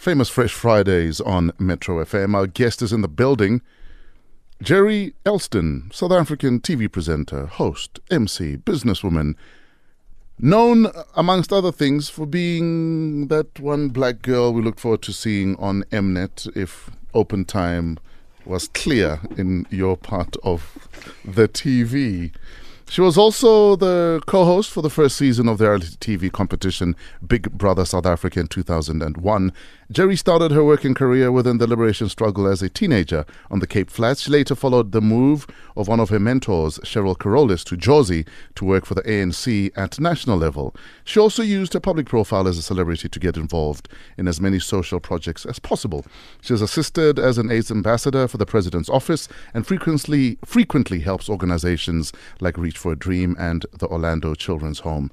Famous Fresh Fridays on Metro FM. Our guest is in the building. Gerry Elsdon, South African TV presenter, host, MC, businesswoman, known amongst other things for being that one black girl we look forward to seeing on Mnet if open time was clear in your part of the TV. She was also the co host for the first season of the reality TV competition Big Brother South Africa in 2001. Gerry started her working career within the liberation struggle as a teenager on the Cape Flats. She later followed the move of one of her mentors, Cheryl Carolus, to Jozi to work for the ANC at national level. She also used her public profile as a celebrity to get involved in as many social projects as possible. She has assisted as an AIDS ambassador for the president's office and frequently frequently helps organizations like Reach for a Dream and the Orlando Children's Home.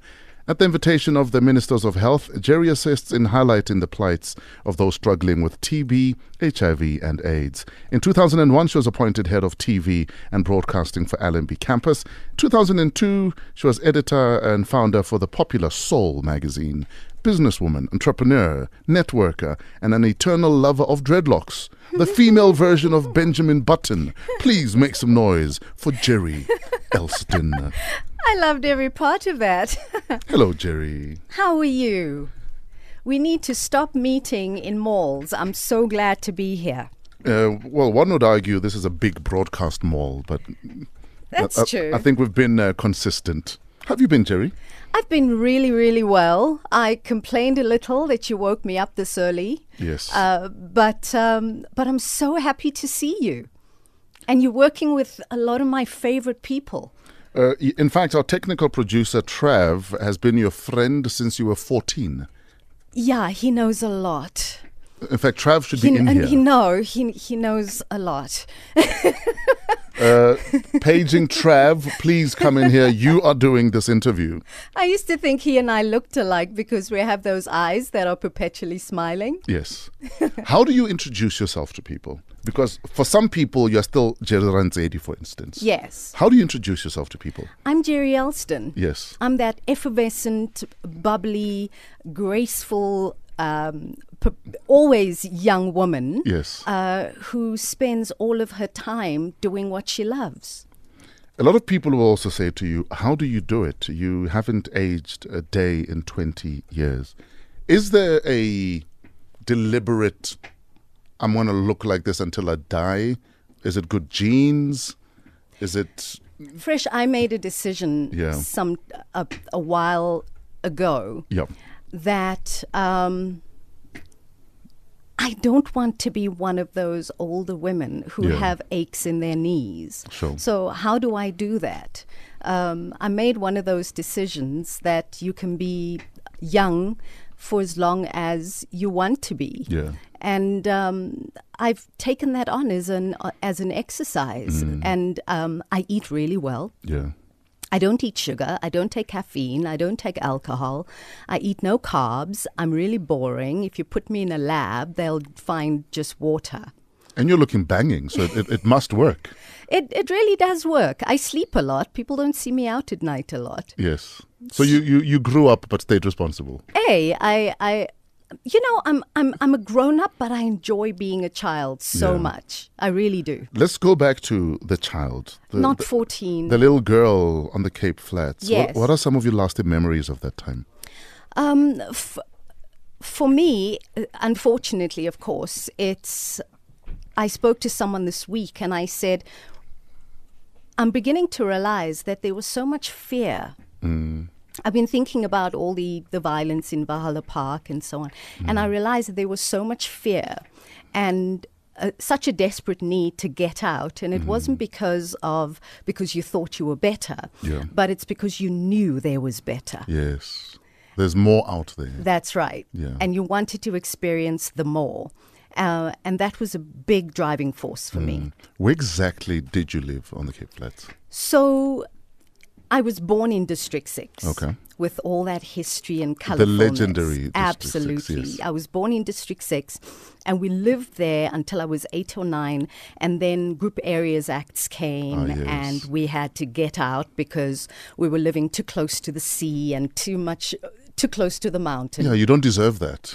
At the invitation of the Ministers of Health, Gerry assists in highlighting the plights of those struggling with TB, HIV, and AIDS. In 2001, she was appointed head of TV and broadcasting for LMB Campus. 2002, she was editor and founder for the popular Soul magazine. Businesswoman, entrepreneur, networker, and an eternal lover of dreadlocks. The female version of Benjamin Button. Please make some noise for Gerry Elsdon. I loved every part of that. Hello, Gerry. How are you? We need to stop meeting in malls. I'm so glad to be here. Uh, well, one would argue this is a big broadcast mall, but That's I, true. I think we've been uh, consistent. Have you been, Gerry? I've been really, really well. I complained a little that you woke me up this early, Yes. uh, but um, but I'm so happy to see you, and you're working with a lot of my favorite people. Uh, in fact, our technical producer, Trav, has been your friend since you were 14. Yeah, he knows a lot. In fact, Trav should He, be in and here. he know he he knows a lot. Uh, paging Trav, please come in here. You are doing this interview. I used to think he and I looked alike because we have those eyes that are perpetually smiling. Yes. How do you introduce yourself to people? Because for some people, you're still Gerry Rantseli, for instance. Yes. How do you introduce yourself to people? I'm Gerry Elsdon. Yes. I'm that effervescent, bubbly, graceful, um, p- always young woman Yes. uh, who spends all of her time doing what she loves. A lot of people will also say to you, How do you do it? You haven't aged a day in 20 years. Is there a deliberate, I'm going to look like this until I die? Is it good genes? Is it. Fresh, I made a decision Yeah. some a, a while ago Yeah. That um, I don't want to be one of those older women who Yeah. have aches in their knees. Sure. So, how do I do that? Um, I made one of those decisions that you can be young for as long as you want to be. Yeah. And um, I've taken that on as an uh, as an exercise, Mm. and um, I eat really well. Yeah. I don't eat sugar. I don't take caffeine. I don't take alcohol. I eat no carbs. I'm really boring. If you put me in a lab, they'll find just water. And you're looking banging, so it, it, must work. It, it really does work. I sleep a lot. People don't see me out at night a lot. Yes. So you, you, you grew up but stayed responsible. Hey, I, I, you know, I'm, I'm, I'm a grown up, but I enjoy being a child so Yeah. much. I really do. Let's go back to the child. The, Not the, 14. the little girl on the Cape Flats. What, Yes. what are some of your lasting memories of that time? Um, f- for me, uh, unfortunately, of course, it's. I spoke to someone this week and I said, I'm beginning to realize that there was so much fear. I've been thinking about all the, the violence in Valhalla Park and so on, and I realized that there was so much fear and uh, such a desperate need to get out. And it wasn't because of because you thought you were better, Yeah. but it's because you knew there was better. Yes. There's more out there. That's right. Yeah. And you wanted to experience the more. Uh, and that was a big driving force for me. Where exactly did you live on the Cape Flats? So I was born in District 6. Okay. With all that history and color. The legendary District Absolutely. 6, yes. I was born in District 6 and we lived there until I was 8 or 9 and then Group Areas Acts came Ah, yes. and we had to get out because we were living too close to the sea and too much too close to the mountain. Yeah, you don't deserve that.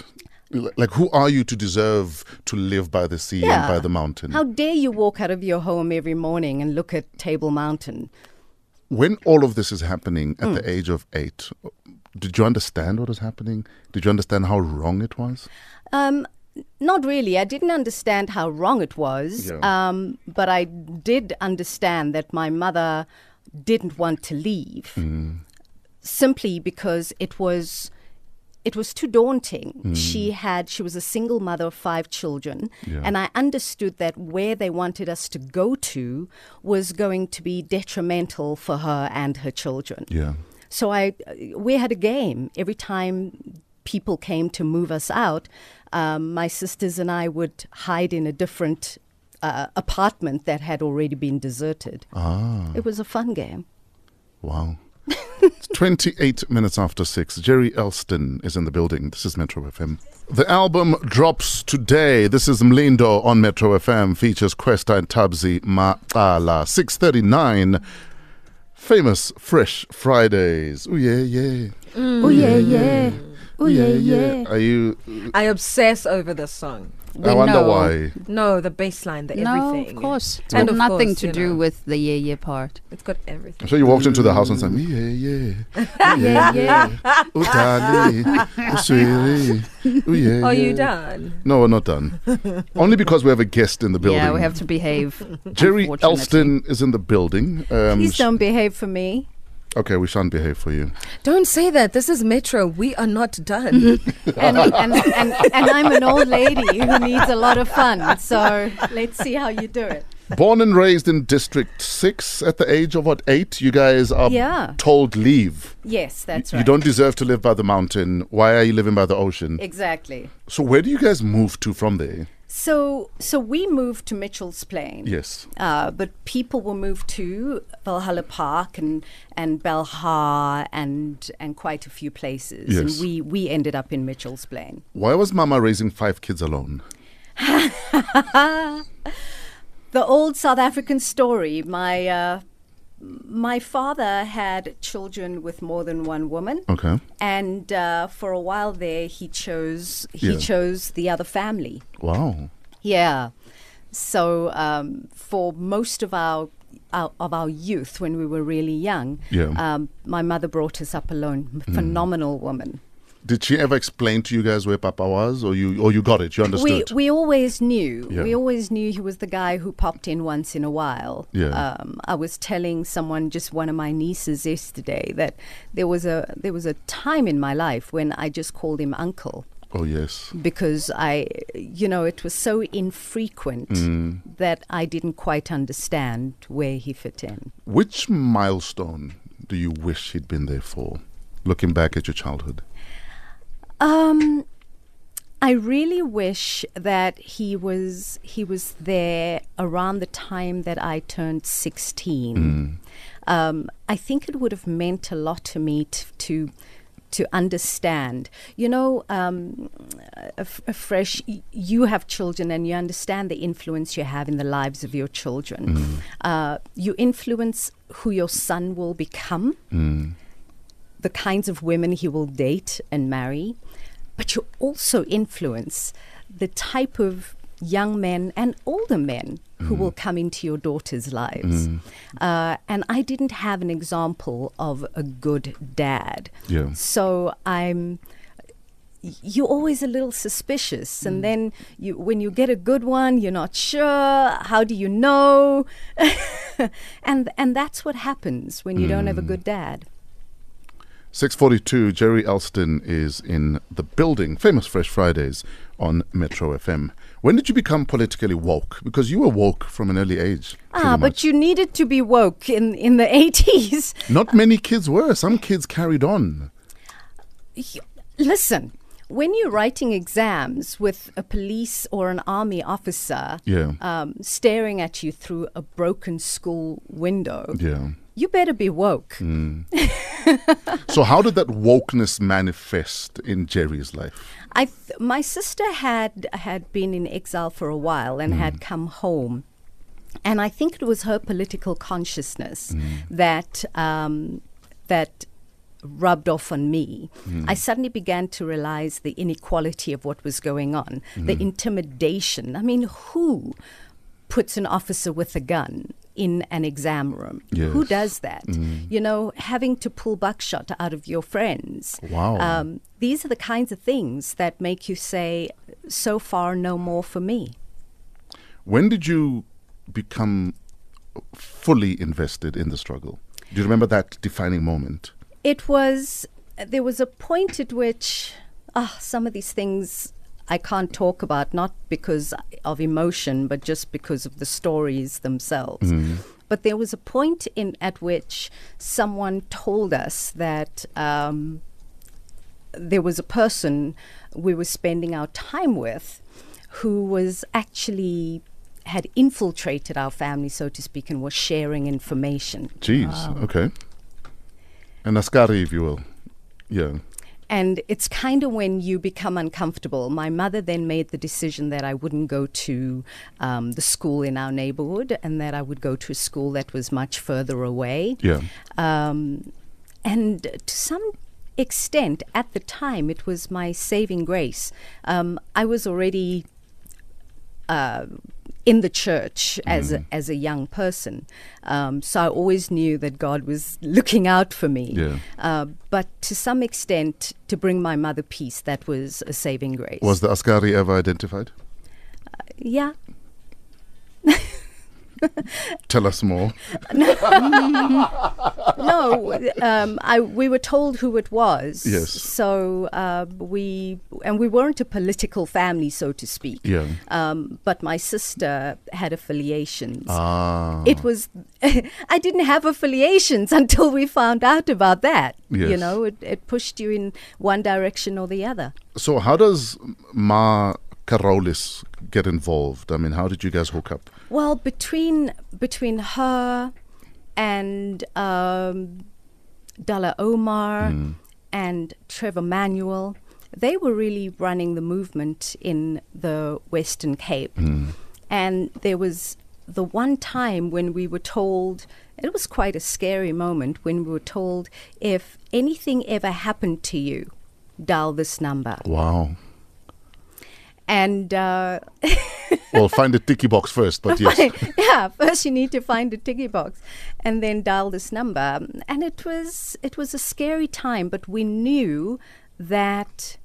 Like, who are you to deserve to live by the sea and by the mountain? How dare you walk out of your home every morning and look at Table Mountain? When all of this is happening at Mm. the age of eight, did you understand what was happening? Did you understand how wrong it was? Um, not really. I didn't understand how wrong it was, Yeah. um, but I did understand that my mother didn't want to leave simply because it was it was too daunting. She had she was a single mother of five children, Yeah. and I understood that where they wanted us to go to was going to be detrimental for her and her children. Yeah. So I, we had a game every time people came to move us out. Um, my sisters and I would hide in a different uh, apartment that had already been deserted. Ah, It was a fun game. wow. It's 28 minutes after 6. Gerry Elsdon is in the building. This is Metro FM. The album drops today. This is Mlindo on Metro FM. Features Kwesta and Tabzi Ma'ala. 639. Famous Fresh Fridays. Oh, yeah, yeah. Oh yeah, yeah. Oh yeah, yeah. Are you. I obsess over this song. I wonder know. why. No, the bass line, the No, everything. of course. It's And got of nothing course, to you do know. with the yeah yeah part. It's got everything. I'm sure you walked into the house and said, yeah, yeah. Yeah, yeah. Darling. Sweetie. Oh, yeah. Are you done? No, we're not done. Only because we have a guest in the building. Yeah, we have to behave. Gerry. Elsdon is in the building. Um, Please don't behave for me. Okay, we shan't behave for you. Don't say that. This is Metro. We are not done. And, and, and, and I'm an old lady who needs a lot of fun. So let's see how you do it. Born and raised in District 6 at the age of what, eight? You guys are Yeah. told leave. Yes, that's right. You don't deserve to live by the mountain. Why are you living by the ocean? Exactly. So, where do you guys move to from there? So, so we moved to Mitchell's Plain. Yes. Uh, but people were moved to Valhalla Park and and Belhar and and quite a few places. Yes. And we we ended up in Mitchell's Plain. Why was Mama raising five kids alone? The old South African story. My uh, my father had children with more than one woman. Okay. And uh, for a while there, he chose he Yeah. chose the other family. Wow. Yeah. So um, for most of our, our of our youth, when we were really young, Yeah. um, my mother brought us up alone. Mm. Phenomenal woman. Did she ever explain to you guys where Papa was, or you, or you got it? You We understood? we always knew. Yeah. We always knew he was the guy who popped in once in a while. Yeah. Um, I was telling someone, just one of my nieces yesterday, that there was a there was a time in my life when I just called him uncle. oh yes. because I, you know, it was so infrequent Mm. that I didn't quite understand where he fit in. Which milestone do you wish he'd been there for? Looking back at your childhood. Um, I really wish that he was he was there around the time that I turned sixteen. Um, I think it would have meant a lot to me t- to. To understand, you know, um, a, f- a fresh. You have children, and you understand the influence you have in the lives of your children. Uh, you influence who your son will become the kinds of women he will date and marry, but you also influence the type of young men and older men who mm-hmm. will come into your daughter's lives. Mm-hmm. Uh, and I didn't have an example of a good dad. Yeah. So I'm you're always a little suspicious. And mm. then you when you get a good one you're not sure. How do you know? And and that's what happens when you don't have a mm. good dad 642, Gerry Elsdon is in the building. Famous Fresh Fridays on Metro FM. When did you become politically woke? Because you were woke from an early age. Ah, but you needed to be woke in, in the 80s. Not many kids were. Some kids carried on. Listen, when you're writing exams with a police or an army officer Yeah. um, staring at you through a broken school window, Yeah. you better be woke. So, how did that wokeness manifest in Gerry's life? I th- my sister had had been in exile for a while and had mm. come home, and I think it was her political consciousness mm. that um, that rubbed off on me, mm. I suddenly began to realize the inequality of what was going on, the intimidation. I mean, who puts an officer with a gun in an exam room? Who does that? You know, having to pull buckshot out of your friends. Wow. Um, these are the kinds of things that make you say, so far, no more for me. When did you become fully invested in the struggle? Do you remember that defining moment? It was, there was a point at which, ah, some of these things I can't talk about, not because of emotion, but just because of the stories themselves. But there was a point in at which someone told us that um, there was a person we were spending our time with who was actually had infiltrated our family, so to speak, and was sharing information. Jeez. Okay. An askari, if you will. Yeah. And it's kind of when you become uncomfortable. My mother then made the decision that I wouldn't go to um, the school in our neighborhood and that I would go to a school that was much further away. Yeah. Um, and to some extent, at the time, it was my saving grace. Um, I was already uh, in the church as a, as a young person, um, so I always knew that God was looking out for me. Yeah. Uh, but to some extent, to bring my mother peace, that was a saving grace. Was the askari ever identified? yeah. Tell us more. no, um, I, we were told who it was. Yes. So uh, we, and we weren't a political family, so to speak. Yeah. Um, but my sister had affiliations. Ah. It was, I didn't have affiliations until we found out about that. Yes. You know, it, it pushed you in one direction or the other. So how does Ma Carolus get involved? I mean, how did you guys hook up? Well, between between her and um, Dullah Omar and Trevor Manuel, they were really running the movement in the Western Cape. And there was the one time when we were told, it was quite a scary moment when we were told, if anything ever happened to you, dial this number. Wow. And uh, Well, find the ticky box first, but yes. yeah, first you need to find the ticky box and then dial this number. And it was it was a scary time, but we knew that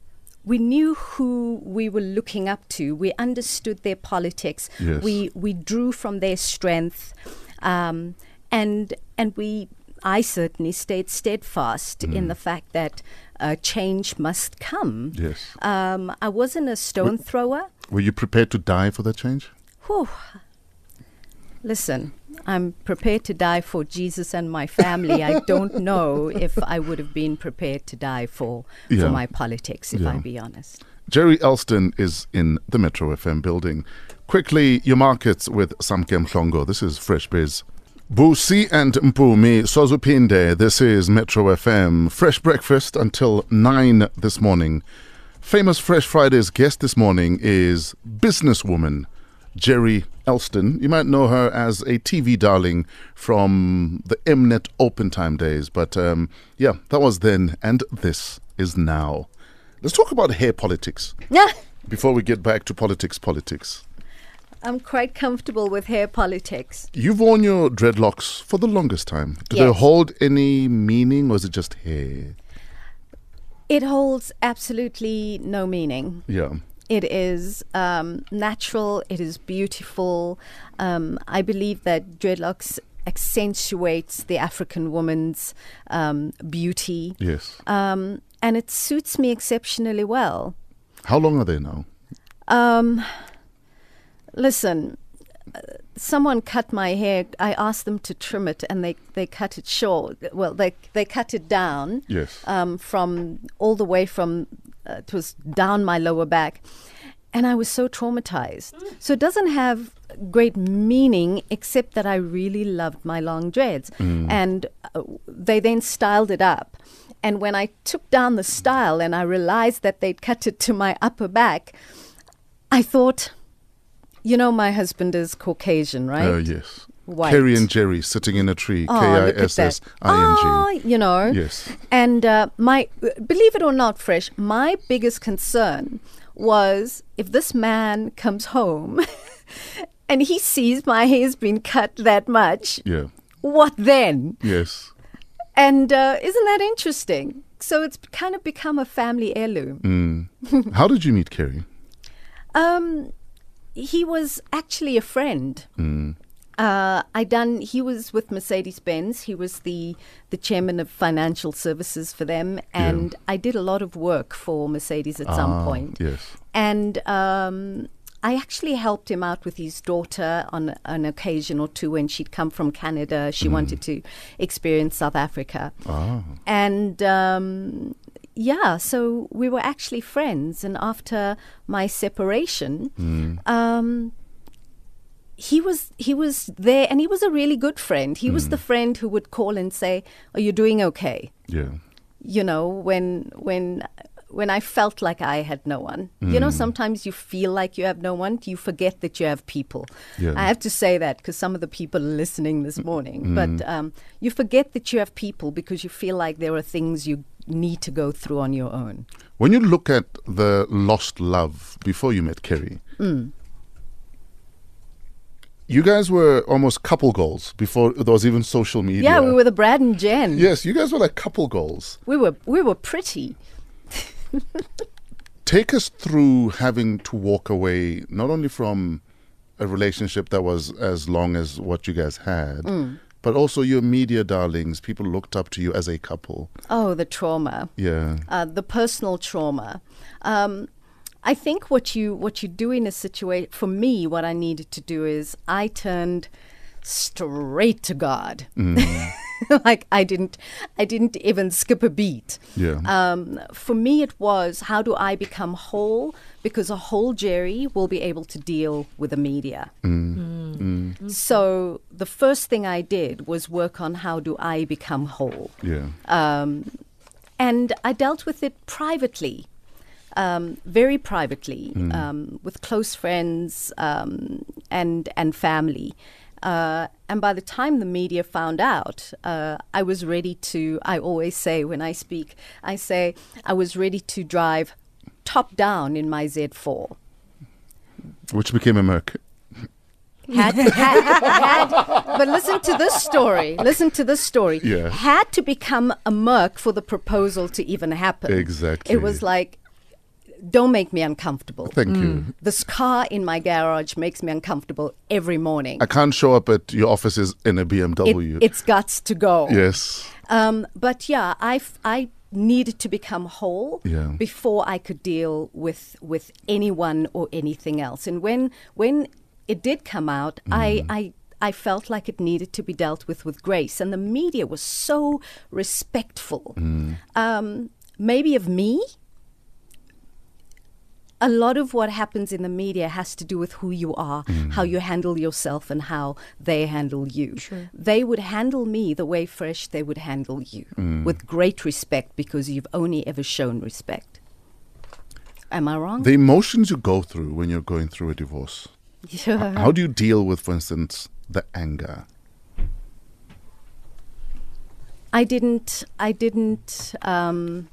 we knew who we were looking up to. We understood their politics. Yes. We we drew from their strength. Um, and and we I certainly stayed steadfast in the fact that uh, change must come. Yes. Um, I wasn't a stone thrower. Were you prepared to die for that change? Whew. Listen, I'm prepared to die for Jesus and my family. I don't know if I would have been prepared to die for Yeah. for my politics, if I be honest. Gerry Elsdon is in the Metro FM building. Quickly, your markets with Samkem Mhlongo. This is Fresh Biz. Busi and Mpumi Sozupinde. This is Metro FM. Fresh breakfast until 9 this morning. Famous Fresh Fridays guest this morning is businesswoman Gerry Elsdon. You might know her as a TV darling from the Mnet Open Time days, but um, yeah, that was then, and this is now. Let's talk about hair politics Yeah, before we get back to politics. Politics. I'm quite comfortable with hair politics. You've worn your dreadlocks for the longest time. Do they hold any meaning, or is it just hair? It holds absolutely no meaning. Yeah. It is um, natural. It is beautiful. Um, I believe that dreadlocks accentuates the African woman's um, beauty, Yes. um, and it suits me exceptionally well. How long are they now? Um, listen, uh, someone cut my hair. I asked them to trim it, and they, they cut it short. Well, they they cut it down Yes. um, from all the way from uh, it was down my lower back, and I was so traumatized. So it doesn't have great meaning except that I really loved my long dreads, and uh, they then styled it up. And when I took down the style and I realized that they'd cut it to my upper back, I thought, you know, my husband is Caucasian, right? Uh, yes. white. Kerry and Gerry sitting in a tree. Oh, K I S. S I N Oh, you know. Yes. And uh, my, believe it or not, Fresh, my biggest concern was if this man comes home and he sees my hair's been cut that much, Yeah. what then? Yes. And uh, isn't that interesting? So it's kind of become a family heirloom. Mm. How did you meet Kerry? Um, he was actually a friend. Mm. Uh, I done. He was with Mercedes Benz. He was the the chairman of financial services for them, and I did a lot of work for Mercedes at some Ah, point. Yes. And um, I actually helped him out with his daughter on an occasion or two when she'd come from Canada. She wanted to experience South Africa. Ah. And um, yeah, so we were actually friends. And after my separation, um, he was he was there, and he was a really good friend. He was the friend who would call and say, "Are you doing okay?" Yeah. You know, when when when I felt like I had no one. You know, sometimes you feel like you have no one. You forget that you have people. Yeah. I have to say that because some of the people are listening this morning. But um, you forget that you have people because you feel like there are things you need to go through on your own. When you look at the lost love before you met Kerry, Mm. you guys were almost couple goals before there was even social media. Yeah, we were the Brad and Jen. Yes, you guys were like couple goals. We were we were pretty. Take us through having to walk away not only from a relationship that was as long as what you guys had, Mm. but also your media darlings. People looked up to you as a couple. Oh, the trauma. Yeah. uh, the personal trauma. Um, I think what you what you do in a situation for me, what I needed to do is I turned straight to God. like I didn't I didn't even skip a beat. Yeah. Um, for me, it was how do I become whole? Because a whole Gerry will be able to deal with the media. So the first thing I did was work on how do I become whole yeah. um, and I dealt with it privately, um, very privately, um, with close friends um, and and family. Uh, and by the time the media found out, uh, I was ready to. I always say when I speak, I say I was ready to drive top down in my Z4. Which became a Merc. Had, had, had, but listen to this story. Listen to this story. Yeah. Had to become a merc for the proposal to even happen. Exactly. It was like, don't make me uncomfortable. Thank you. This car in my garage makes me uncomfortable every morning. I can't show up at your offices in a BMW. It, BMW. it's guts to go. yes. Um, but yeah, I, f- I needed to become whole Yeah. before I could deal with with anyone or anything else. And when when it did come out, I, I I felt like it needed to be dealt with with grace. And the media was so respectful, um, maybe of me. A lot of what happens in the media has to do with who you are, how you handle yourself, and how they handle you. They would handle me the way fresh they would handle you with great respect because you've only ever shown respect. Am I wrong? The emotions you go through when you're going through a divorce. yeah. How do you deal with, for instance, the anger? I didn't. I didn't. Um,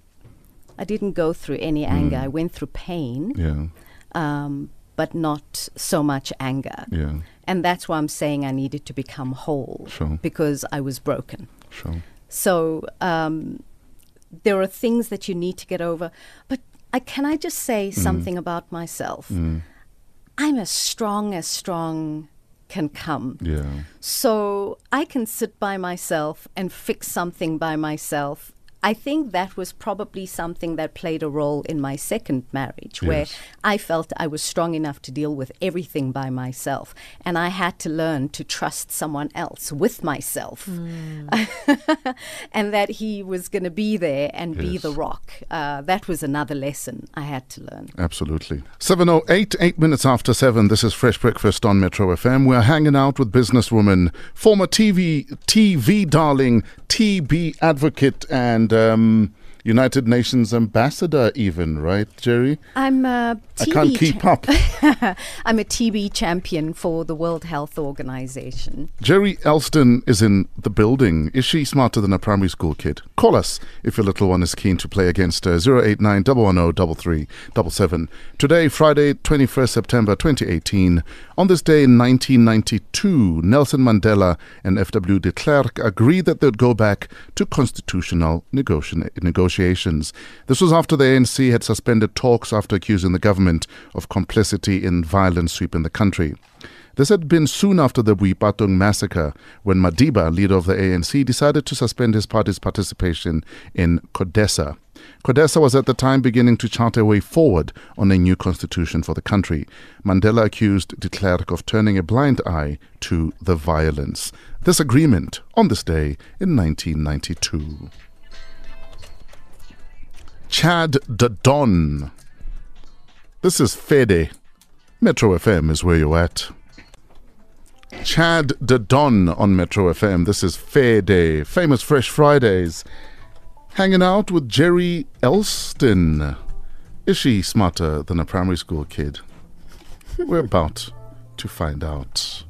I didn't go through any anger. I went through pain, Yeah. um, but not so much anger. Yeah. And that's why I'm saying I needed to become whole Sure. because I was broken. Sure. So um, there are things that you need to get over. But I, can I just say something about myself? I'm as strong as strong can come. Yeah. So I can sit by myself and fix something by myself. I think that was probably something that played a role in my second marriage, where I felt I was strong enough to deal with everything by myself. And I had to learn to trust someone else with myself. and that he was going to be there and be the rock. Uh, that was another lesson I had to learn. Absolutely. 708, eight minutes after seven. This is Fresh Breakfast on Metro FM. We're hanging out with businesswoman, former TV, TV darling, TB advocate, and um, United Nations ambassador, even, right, Gerry? I'm a I TB can't keep cha- up. I'm a TB champion for the World Health Organization. Gerry Elsdon is in the building. Is she smarter than a primary school kid? Call us if your little one is keen to play against uh, her. 089 110 3377. Today, Friday, 21st September 2018. On this day in 1992, Nelson Mandela and F.W. de Klerk agreed that they'd go back to constitutional negoti- negotiations. This was after the ANC had suspended talks after accusing the government of complicity in violent sweep in the country. This had been soon after the Boipatong massacre, when Madiba, leader of the ANC, decided to suspend his party's participation in CODESA. CODESA was at the time beginning to chart a way forward on a new constitution for the country. Mandela accused de Klerk of turning a blind eye to the violence. This agreement on this day in 1992. Chad the Don. This is Fede. Metro FM is where you're at. Chad the Don on Metro FM. This is Fair Day, famous Fresh Fridays. Hanging out with Gerry Elsdon. Is she smarter than a primary school kid? We're about to find out.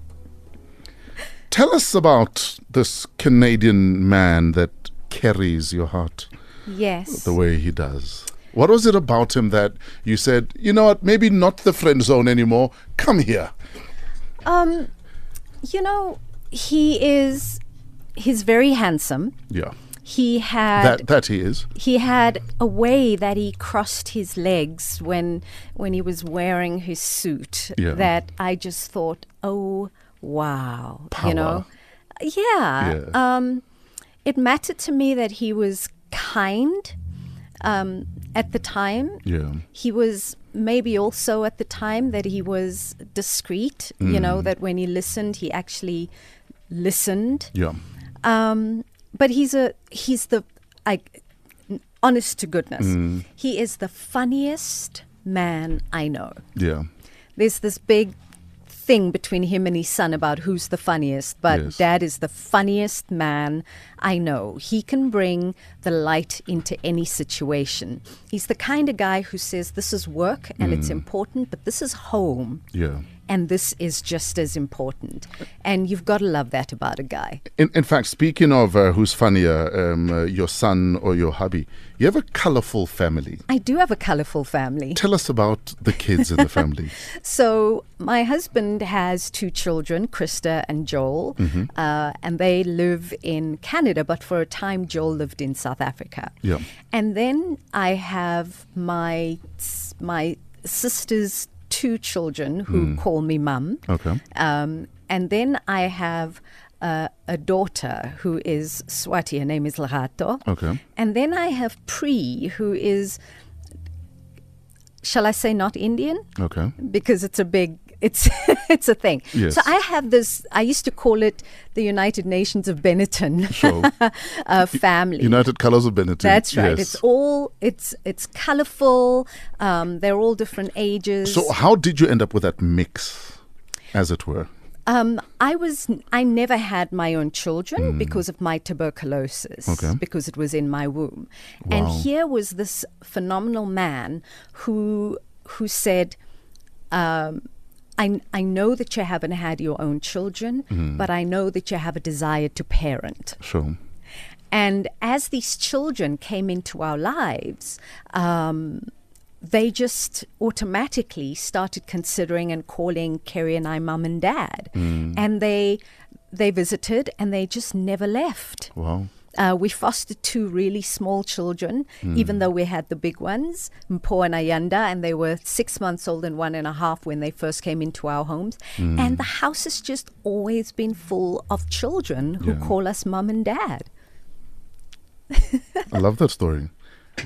Tell us about this Canadian man that carries your heart Yes. the way he does. What was it about him that you said, you know what, maybe not the friend zone anymore? Come here. Um, you know, he is. He's very handsome. Yeah. He had That that he is. he had a way that he crossed his legs when when he was wearing his suit Yeah. that I just thought, oh wow, Power. you know, yeah. Yeah. Um, it mattered to me that he was kind um, at the time. Yeah. He was maybe also at the time that he was discreet. You know that when he listened, he actually listened. Yeah. Um, but he's a he's the I, honest to goodness, Mm. he is the funniest man I know. Yeah. There's this big thing between him and his son about who's the funniest, but Yes. dad is the funniest man I know. He can bring the light into any situation. He's the kind of guy who says this is work and it's hmm. important, but this is home Yeah. And this is just as important. And you've got to love that about a guy. In, in fact, speaking of uh, who's funnier, um, uh, your son or your hubby, you have a colorful family. I do have a colorful family. Tell us about the kids in the family. So, my husband has two children, Krista and Joel, uh, and they live in Canada, but for a time, Joel lived in South Africa. Yeah. And then I have my, my sister's two children who call me mum. Okay. Um, and then I have uh, a daughter who is Swati. Her name is Lerato. Okay. And then I have Pri, who is, shall I say, not Indian? Okay. Because it's a big, it's it's a thing. Yes. So I have this. I used to call it the United Nations of Benetton Sure. uh, family. United Colors of Benetton. That's right. Yes. It's all it's it's colorful. Um, they're all different ages. So, how did you end up with that mix, as it were? Um, I was I never had my own children because of my tuberculosis. Okay. Because it was in my womb. Wow. And here was this phenomenal man who who said, um, I, I know that you haven't had your own children, but I know that you have a desire to parent. Sure. And as these children came into our lives, um, they just automatically started considering and calling Kerry and I mum and dad. And they they visited and they just never left. Wow. Uh, we fostered two really small children, even though we had the big ones, Mpo and Ayanda, and they were six months old and one and a half when they first came into our homes. And the house has just always been full of children who Yeah. call us mum and dad. I love that story.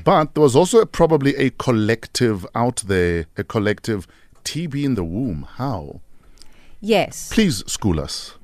But there was also probably a collective out there, a collective TB in the womb. How? Yes. Please school us.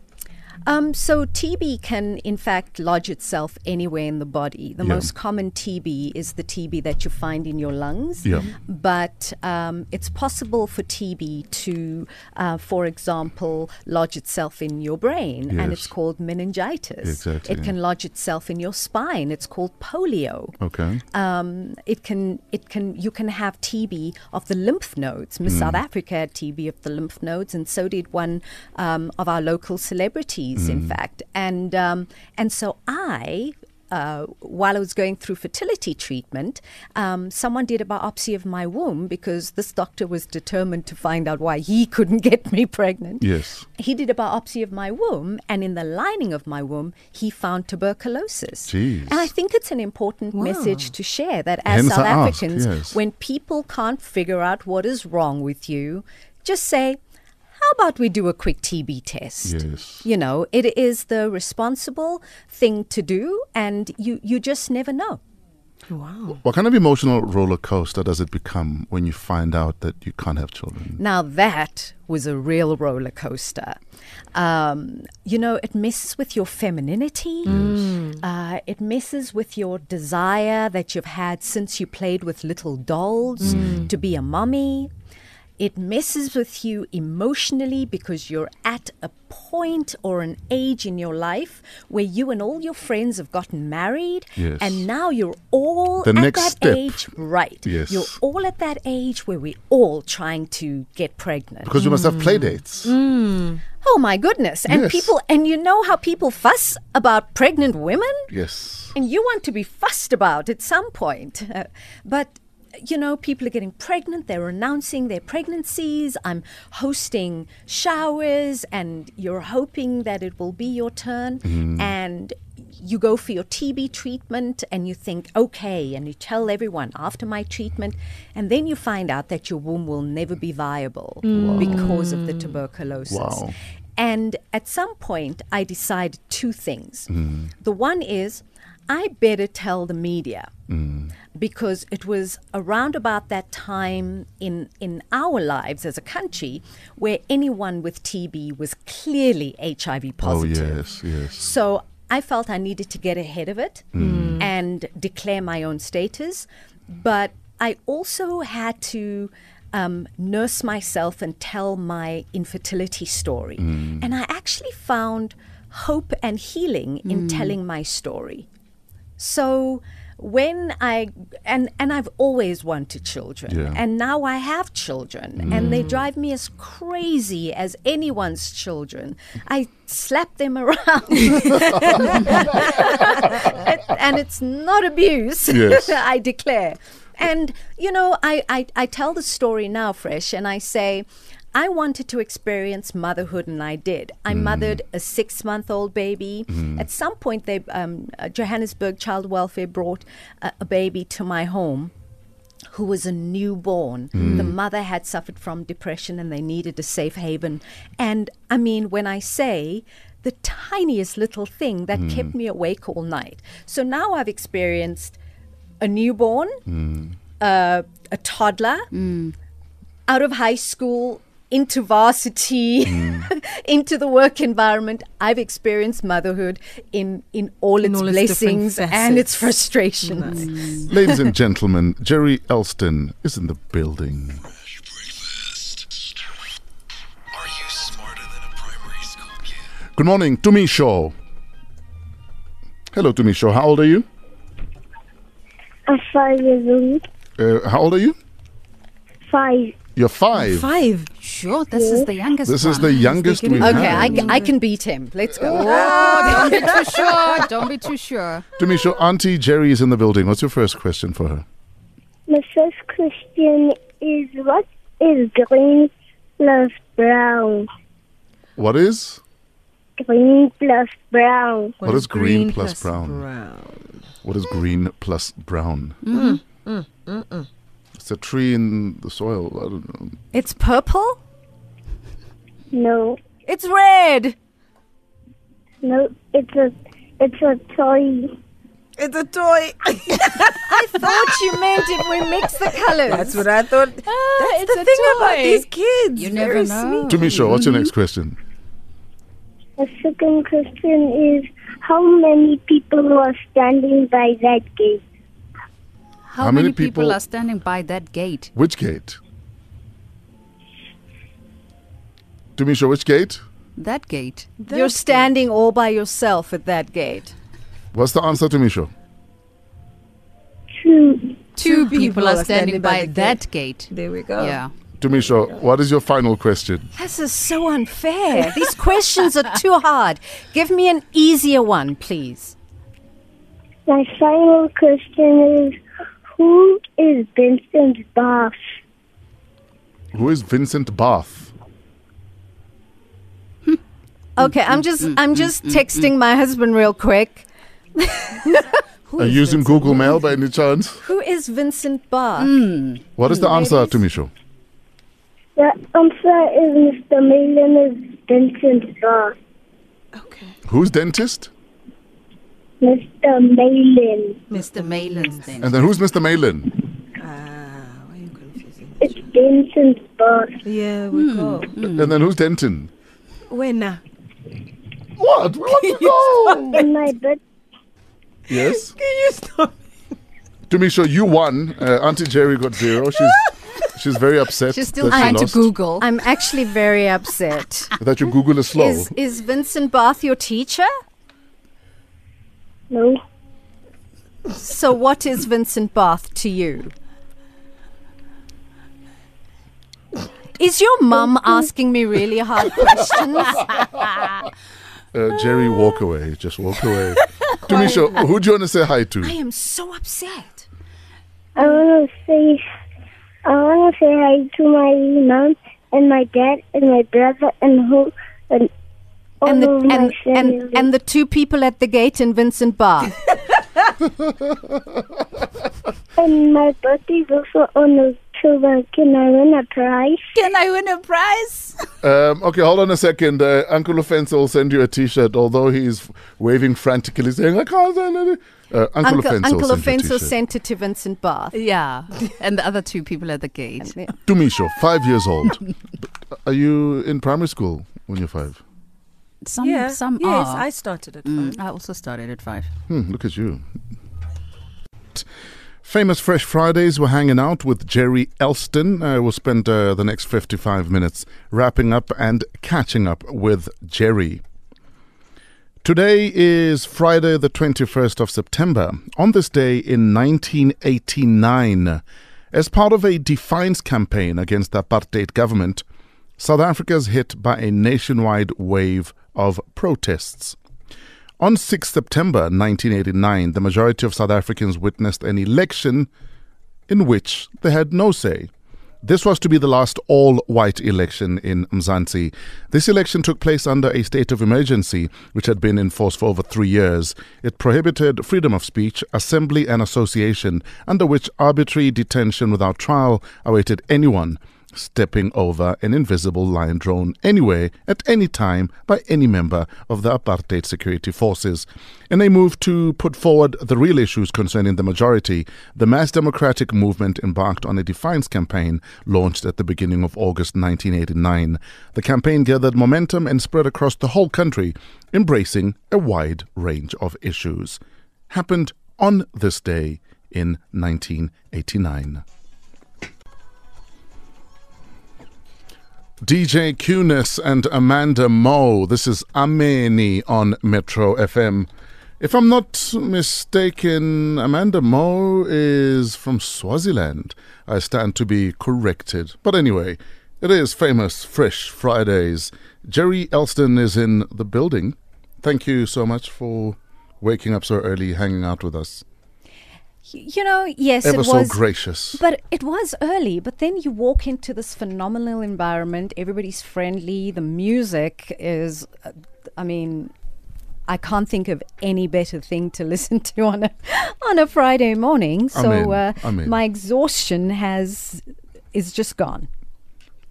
Um, so TB can, in fact, lodge itself anywhere in the body. The Yeah. most common TB is the TB that you find in your lungs. Yeah. But um, it's possible for TB to, uh, for example, lodge itself in your brain, and it's called meningitis. Exactly. It can lodge itself in your spine. It's called polio. Okay. Um, it can it can you can have TB of the lymph nodes. Miss South Africa had TB of the lymph nodes, and so did one um, of our local celebrities, in fact. And um, and so I. Uh, while I was going through fertility treatment, um, someone did a biopsy of my womb because this doctor was determined to find out why he couldn't get me pregnant. Yes. He did a biopsy of my womb, and in the lining of my womb, he found tuberculosis. Jeez. And I think it's an important message to share that as Hence South I asked, Africans, yes. when people can't figure out what is wrong with you, just say, how about we do a quick TB test? Yes. You know, it is the responsible thing to do, and you, you just never know. Wow. What kind of emotional roller coaster does it become when you find out that you can't have children? Now that was a real roller coaster. Um, you know, it messes with your femininity. Uh, it messes with your desire that you've had since you played with little dolls to be a mommy. It messes with you emotionally because you're at a point or an age in your life where you and all your friends have gotten married, Yes. and now you're all The at next that step. age. Right. Yes. You're all at that age where we're all trying to get pregnant. Because you must have play dates. Oh my goodness. And Yes. people and you know how people fuss about pregnant women? Yes. And you want to be fussed about at some point. Uh, but you know, people are getting pregnant, they're announcing their pregnancies. I'm hosting showers, and you're hoping that it will be your turn. Mm-hmm. And you go for your TB treatment, and you think, okay, and you tell everyone after my treatment, and then you find out that your womb will never be viable because of the tuberculosis. Wow. And at some point, I decided two things. Mm-hmm. The one is, I better tell the media Mm. because it was around about that time in, in our lives as a country where anyone with TB was clearly HIV oh, positive. Oh, yes, yes. So I felt I needed to get ahead of it mm. Mm. and declare my own status. But I also had to um, nurse myself and tell my infertility story. And I actually found hope and healing in telling my story. So when I and and I've always wanted children Yeah. and now I have children and they mm. drive me as crazy as anyone's children. I slap them around. and it's not abuse. Yes. I declare. And you know, I, I I tell the story now fresh and I say I wanted to experience motherhood, and I did. I mm. mothered a six-month-old baby. Mm. At some point, they um, Johannesburg Child Welfare brought a, a baby to my home who was a newborn. The mm. mother had suffered from depression and they needed a safe haven. And I mean, when I say the tiniest little thing that kept me awake all night. So now I've experienced a newborn, uh, a toddler, out of high school. Into varsity, into the work environment. I've experienced motherhood in, in all In its all its blessings and its facets. frustrations. Ladies and gentlemen, Gerry Elsdon is in the building. Are you smarter than a primary school kid? Good morning, Tumisho. Hello, Tumisho. How old are you? I'm five years old. Uh, how old are you? Five. You're five. Five. Sure, this is the youngest This one. is the youngest we Okay, have. I, ca- I can beat him. Let's go. Oh, don't be too sure. Don't be too sure. Tumisho, Auntie Gerry is in the building. What's your first question for her? My first question is what is green plus brown? What is? Green plus brown. What is green plus brown? brown? What is green plus brown? Mm-hmm. Mm-hmm. Mm-hmm. It's a tree in the soil. I don't know. It's purple. No, It's red. no, it's a it's a toy. It's a toy. I thought you meant if we mix the colors. That's what I thought. Ah, That's it's the a thing about toy. these kids. You Very never know. Tumi Shaw, what's your next question? The second question is how many people are standing by that gate? How, How many, many people, people- are standing by that gate? Which gate? Tumisho, which gate? That gate. You're standing all by yourself at that gate. What's the answer, Tumisho? Two. Two people, are standing, by, that gate. There we go. Yeah. Tumisho, what is your final question? This is so unfair. These questions are too hard. Give me an easier one, please. My final question is who is Vincent Boss? Who is Vincent Bath? Hmm. Okay, I'm just I'm just texting my husband real quick. Are you using Google Mail by any chance? Who is Vincent Barr? What is the hmm, answer, Tumisho? The answer is Mr. Malin is Vincent Boss. Okay. Who's dentist? Mr. Malin. Mr. Malin's then. And then who's Mr. Malin? Ah, why are you confusing? It's Vincent Boss. Yeah, we go. And then who's Denton? Wena. now? What? We want to know. In my bed, yes. Can you stop? Tumisho, you won. Uh, Auntie Gerry got zero. She's she's very upset. She's still that she trying to lost. Google. I'm actually very upset. That your Google is slow. Is is Vincent Barth your teacher? No. So what is Vincent Bath to you? Is your mum asking me really hard questions? Uh, Gerry, walk away. Just walk away. Tumisho, who do you want to say hi to? I am so upset. I want to say, I want to say hi to my mom and my dad and my brother and who and all And the and, and and the two people at the gate in Vincent Barth. And my birthday's also on October. Can I win a prize? Can I win a prize? Um, okay, hold on a second. Uh, Uncle Offense will send you a T-shirt, although he's waving frantically, saying, "I can't send it." Uh, Uncle, Uncle, Offense Uncle will send you a Offenso T-shirt. sent it to Vincent Barth. Yeah. and the other two people at the gate. Tumisho, five years old. Are you in primary school when you're five? Some, yeah. some yes, are. I started at Mm, five. I also started at five. Hmm, look at you. Famous Fresh Fridays we're hanging out with Gerry Elsdon. Uh, we'll spend uh, the next 55 minutes wrapping up and catching up with Gerry. Today is Friday, the 21st of September. On this day in 1989, as part of a defiance campaign against the apartheid government, South Africa is hit by a nationwide wave of protests. On 6 September 1989, the majority of South Africans witnessed an election in which they had no say. This was to be the last all white election in Mzansi. This election took place under a state of emergency which had been in force for over three years. It prohibited freedom of speech, assembly, and association, under which arbitrary detention without trial awaited anyone stepping over an invisible line drone anywhere at any time by any member of the apartheid security forces. In a move to put forward the real issues concerning the majority, the Mass Democratic Movement embarked on a defiance campaign launched at the beginning of August 1989. The campaign gathered momentum and spread across the whole country, embracing a wide range of issues. Happened on this day in 1989. DJ Cunis and Amanda Moe. This is Ameni on Metro FM. If I'm not mistaken, Amanda Moe is from Swaziland. I stand to be corrected. But anyway, it is famous Fresh Fridays. Gerry Elsdon is in the building. Thank you so much for waking up so early, hanging out with us. You know, yes, Ever it so was. gracious. But it was early. But then you walk into this phenomenal environment. Everybody's friendly. The music is, uh, I mean, I can't think of any better thing to listen to on a on a Friday morning. So Amen. uh, Amen. my exhaustion has is just gone.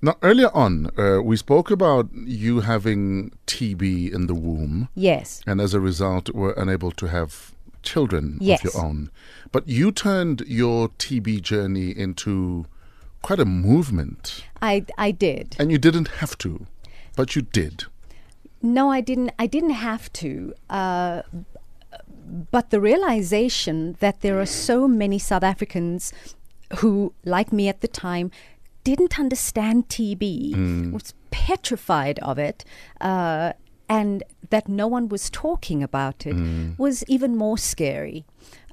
Now, earlier on, uh, we spoke about you having TB in the womb, Yes. and as a result, we were unable to have children Yes. of your own. But you turned your TB journey into quite a movement, I I did. and you didn't have to, but you did. No, I didn't. I didn't have to. Uh, but the realization that there are so many South Africans who, like me at the time, didn't understand TB, was petrified of it, uh, and that no one was talking about it was even more scary.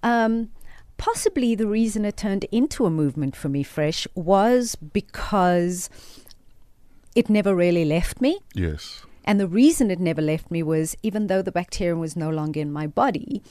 Um, possibly the reason it turned into a movement for me, Fresh, was because it never really left me. Yes. And the reason it never left me was even though the bacterium was no longer in my body,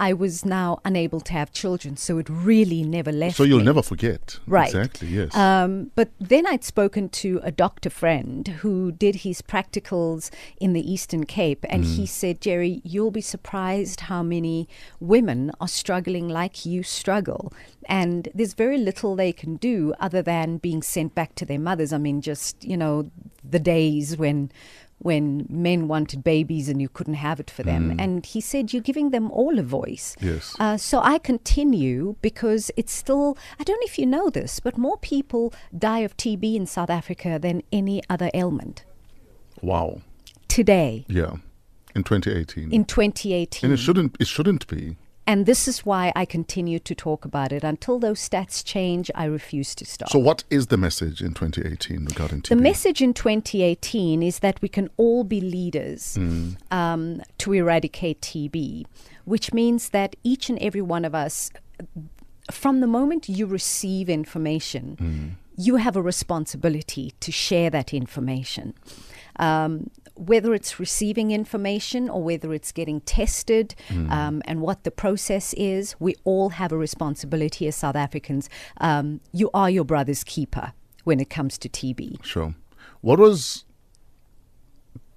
I was now unable to have children. So it really never left So you'll me. never forget. Right. Exactly, yes. Um, but then I'd spoken to a doctor friend who did his practicals in the Eastern Cape, and he said, Gerry, you'll be surprised how many women are struggling like you struggle. And there's very little they can do other than being sent back to their mothers. I mean, just, you know, the days when when men wanted babies and you couldn't have it for them. And he said, You're giving them all a voice. Yes. Uh, so I continue because it's still, I don't know if you know this, but more people die of TB in South Africa than any other ailment wow. today Yeah. In 2018. in 2018. and it shouldn't it shouldn't be. And this is why I continue to talk about it. Until those stats change, I refuse to stop. So what is the message in 2018 regarding TB? The message in 2018 is that we can all be leaders um, to eradicate TB, which means that each and every one of us, from the moment you receive information, you have a responsibility to share that information. Um, whether it's receiving information or whether it's getting tested um, and what the process is, we all have a responsibility as South Africans. Um, you are your brother's keeper when it comes to TB. Sure. What was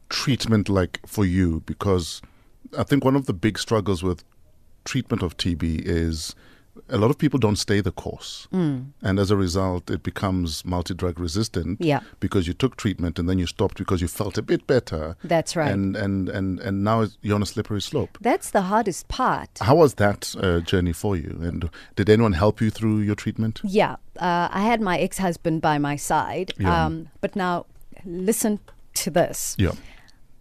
treatment like for you? Because I think one of the big struggles with treatment of TB is a lot of people don't stay the course. Mm. And as a result, it becomes multi drug resistant Yeah. because you took treatment and then you stopped because you felt a bit better. That's right. And, and, and, and now you're on a slippery slope. That's the hardest part. How was that uh, journey for you? And did anyone help you through your treatment? Yeah, uh, I had my ex husband by my side. Yeah. Um, but now, listen to this. Yeah.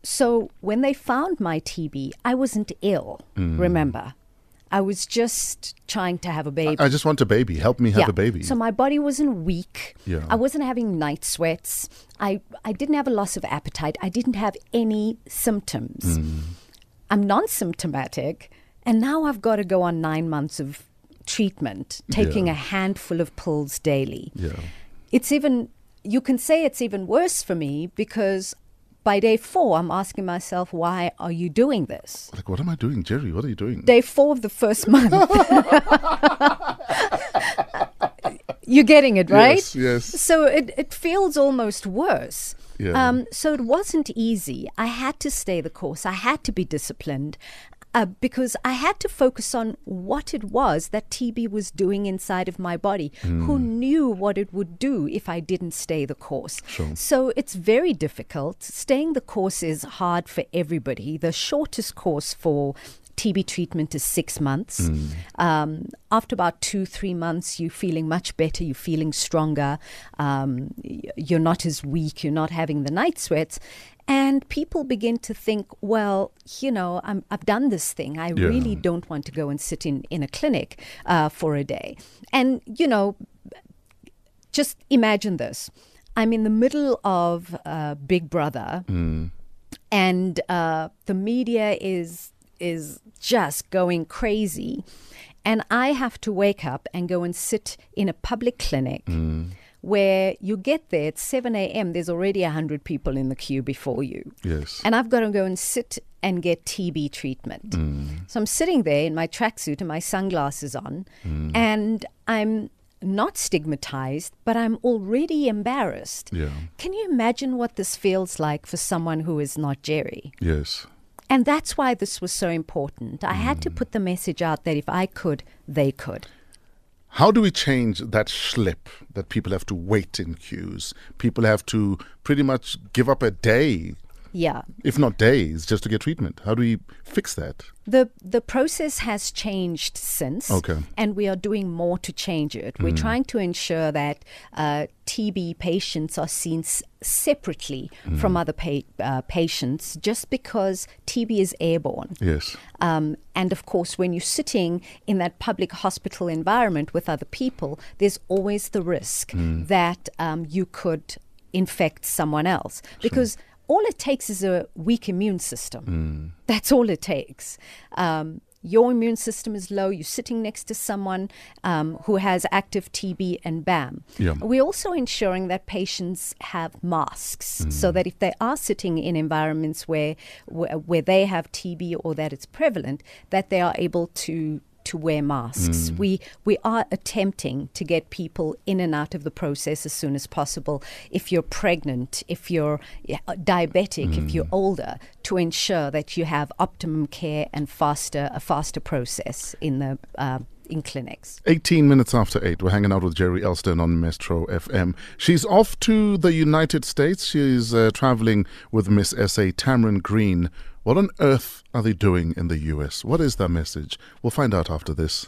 So, when they found my TB, I wasn't ill, Mm. remember? I was just trying to have a baby. I just want a baby. Help me have yeah. a baby. So my body wasn't weak. Yeah. I wasn't having night sweats. I, I didn't have a loss of appetite. I didn't have any symptoms. Mm. I'm non symptomatic. And now I've got to go on nine months of treatment, taking Yeah. a handful of pills daily. yeah. It's even, you can say it's even worse for me because by day four, I'm asking myself, why are you doing this? Like, what am I doing, Gerry? What are you doing? day four of the first month. You're getting it, right? Yes, yes. So it, it feels almost worse. Yeah. Um, so it wasn't easy. I had to stay the course. I had to be disciplined uh, because I had to focus on what it was that TB was doing inside of my body. Who knew what it would do if I didn't stay the course? Sure. So it's very difficult. Staying the course is hard for everybody. The shortest course for TB treatment is six months. Um, after about two, three months, you're feeling much better, you're feeling stronger, um, you're not as weak, you're not having the night sweats. And people begin to think, well, you know, I'm, I've done this thing. I Yeah. really don't want to go and sit in, in a clinic uh, for a day. And, you know, just imagine this. I'm in the middle of uh, Big Brother, and uh, the media is is just going crazy, and I have to wake up and go and sit in a public clinic. Where you get there at 7 a.m., there's already 100 people in the queue before you. Yes. And I've got to go and sit and get TB treatment. Mm. So I'm sitting there in my tracksuit and my sunglasses on, mm. and I'm not stigmatized, but I'm already embarrassed. Yeah. Can you imagine what this feels like for someone who is not Gerry? Yes. And that's why this was so important. I had to mm. put the message out that if I could, they could. How do we change that slip that people have to wait in queues? People have to pretty much give up a day Yeah. if not days, just to get treatment. How do we fix that? The the process has changed since, Okay. and we are doing more to change it. We're trying to ensure that uh, TB patients are seen s- separately from other pa- uh, patients, just because TB is airborne. Yes. Um, and of course, when you're sitting in that public hospital environment with other people, there's always the risk that um, you could infect someone else. Because all it takes is a weak immune system. That's all it takes. Um, your immune system is low, you're sitting next to someone um, who has active TB, and bam. Yeah. We're also ensuring that patients have masks so that if they are sitting in environments where, where where they have TB or that it's prevalent, that they are able to to wear masks. Mm. We we are attempting to get people in and out of the process as soon as possible. If you're pregnant, if you're yeah, uh, diabetic, if you're mm. older, to ensure that you have optimum care and faster a faster process in the uh, in clinics. 18 minutes after 8, we're hanging out with Gerry Elsdon on Metro FM. She's off to the United States. She's uh, traveling with Miss SA Tamaryn Green. What on earth are they doing in the US? What is their message? We'll find out after this.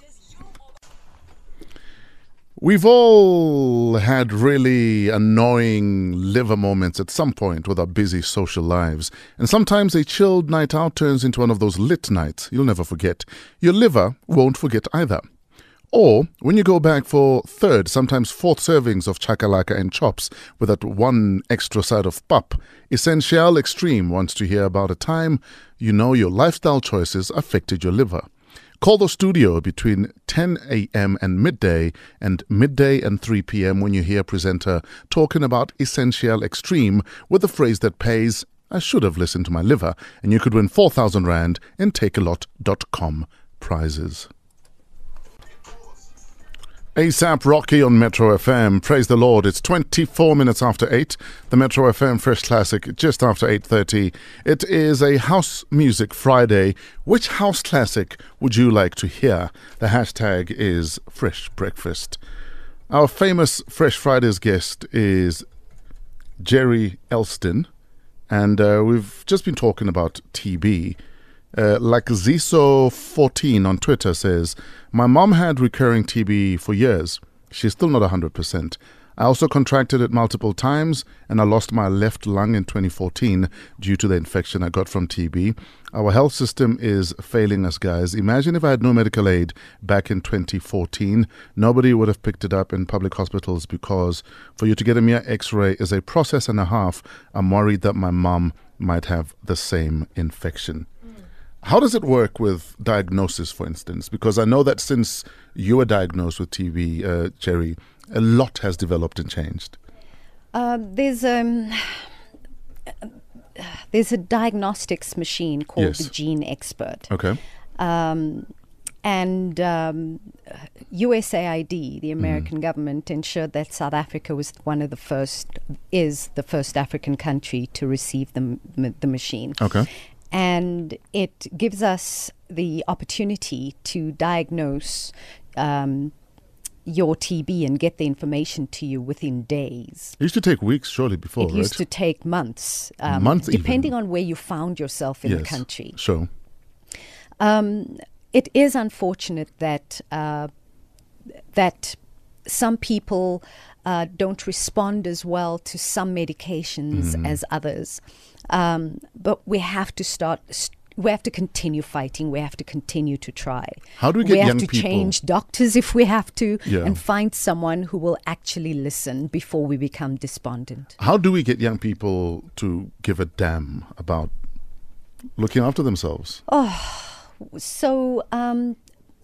We've all had really annoying liver moments at some point with our busy social lives. And sometimes a chilled night out turns into one of those lit nights you'll never forget. Your liver won't forget either. Or when you go back for third, sometimes fourth servings of chakalaka and chops with that one extra side of pap, Essential Extreme wants to hear about a time you know your lifestyle choices affected your liver. Call the studio between 10 a.m. and midday and midday and 3 p.m. when you hear presenter talking about Essential Extreme with a phrase that pays, I should have listened to my liver, and you could win 4,000 Rand in takealot.com prizes. ASAP Rocky on Metro FM. Praise the Lord. It's 24 minutes after 8. The Metro FM Fresh Classic just after 8:30. It is a house music Friday. Which house classic would you like to hear? The hashtag is Fresh Breakfast. Our famous Fresh Fridays guest is Gerry Elsdon, and uh, we've just been talking about TB. Uh, like Ziso14 on Twitter says, My mom had recurring TB for years. She's still not 100%. I also contracted it multiple times and I lost my left lung in 2014 due to the infection I got from TB. Our health system is failing us, guys. Imagine if I had no medical aid back in 2014. Nobody would have picked it up in public hospitals because for you to get a mere x ray is a process and a half. I'm worried that my mom might have the same infection. How does it work with diagnosis, for instance? Because I know that since you were diagnosed with TB, uh, Gerry, a lot has developed and changed. Um, there's um, there's a diagnostics machine called Yes. the GeneXpert, Okay. um, and um, USAID, the American government, ensured that South Africa was one of the first, is the first African country to receive the the machine Okay. And it gives us the opportunity to diagnose um, your TB and get the information to you within days. It used to take weeks, surely, before, it right? used to take months, um, Months even. depending on where you found yourself in yes. the country. Sure. Um, it is unfortunate that uh, that some people uh, don't respond as well to some medications Mm-hmm. as others. Um, but we have to start. St- we have to continue fighting. We have to continue to try. How do we get have young to people- change doctors if we have to, Yeah. and find someone who will actually listen before we become despondent. How do we get young people to give a damn about looking after themselves? Oh, so, um,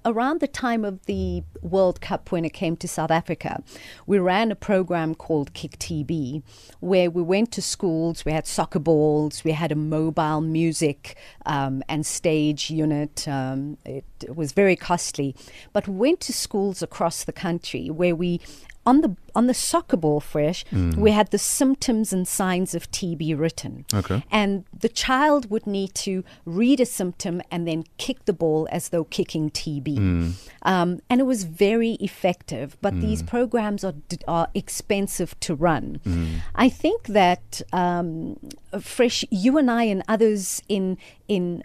around the time of the World Cup, when it came to South Africa, we ran a program called Kick TB, where we went to schools, we had soccer balls, we had a mobile music um, and stage unit. Um, it was very costly, but we went to schools across the country where we on the on the soccer ball fresh, we had the symptoms and signs of TB written. Okay. And the child would need to read a symptom and then kick the ball as though kicking TB. Um, and it was very effective, but these programs are, are expensive to run. I think that um, Fresh, you and I and others in, in,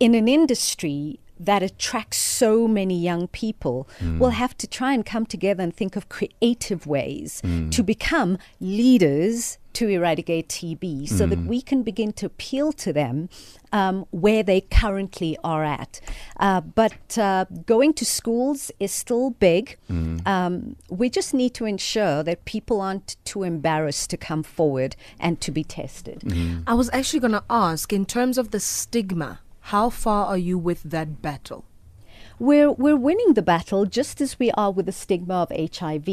in an industry that attracts so many young people will have to try and come together and think of creative ways to become leaders to eradicate TB so that we can begin to appeal to them um, where they currently are at. Uh, but uh, going to schools is still big. Um, we just need to ensure that people aren't too embarrassed to come forward and to be tested. I was actually going to ask, in terms of the stigma, how far are you with that battle? We're, we're winning the battle just as we are with the stigma of HIV.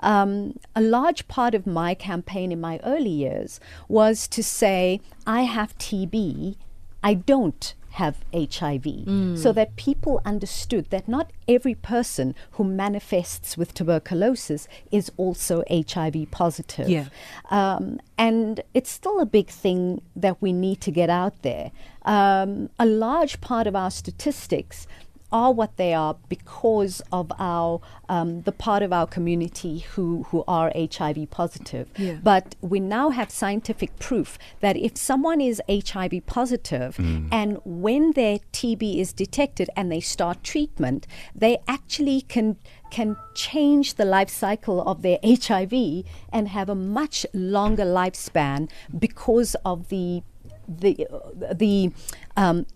Um, a large part of my campaign in my early years was to say, I have TB, I don't have HIV, so that people understood that not every person who manifests with tuberculosis is also HIV positive. Yeah. Um, and it's still a big thing that we need to get out there. Um, a large part of our statistics are what they are because of our um, the part of our community who who are HIV positive. Yeah. But we now have scientific proof that if someone is HIV positive and when their TB is detected and they start treatment, they actually can can change the life cycle of their HIV and have a much longer lifespan because of the the uh, the um,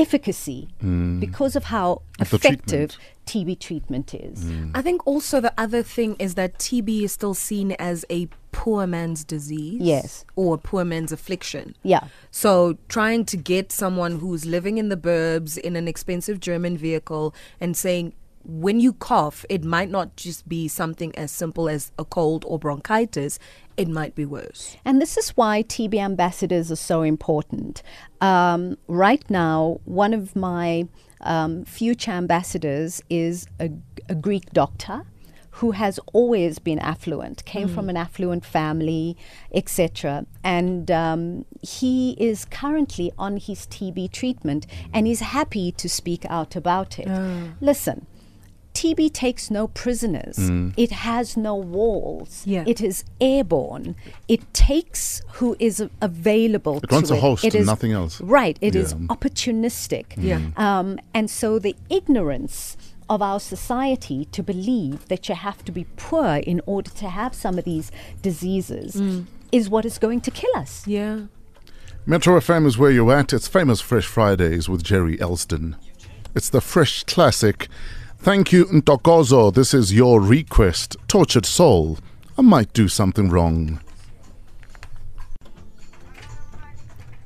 efficacy mm. because of how Of the effective TB treatment is. Mm. I think also the other thing is that TB is still seen as a poor man's disease. Yes. Or a poor man's affliction. Yeah. So trying to get someone who's living in the burbs in an expensive German vehicle and saying, when you cough, it might not just be something as simple as a cold or bronchitis, it might be worse. And this is why TB ambassadors are so important. Um, right now, one of my um, future ambassadors is a, a Greek doctor who has always been affluent, came from an affluent family, etc. And um, he is currently on his TB treatment and is happy to speak out about it. Listen. TB takes no prisoners. Mm. It has no walls. Yeah. It is airborne. It takes who is a- available It to wants a host It and is- nothing else. Right. It is Yeah. opportunistic. Mm. Yeah. Um, and so the ignorance of our society to believe that you have to be poor in order to have some of these diseases mm. is what is going to kill us. Yeah. Metro FM is where you're at. It's famous Fresh Fridays with Gerry Elsdon. It's the Fresh Classic. Thank you, Ntokozo. This is your request. Tortured Soul. I might do something wrong.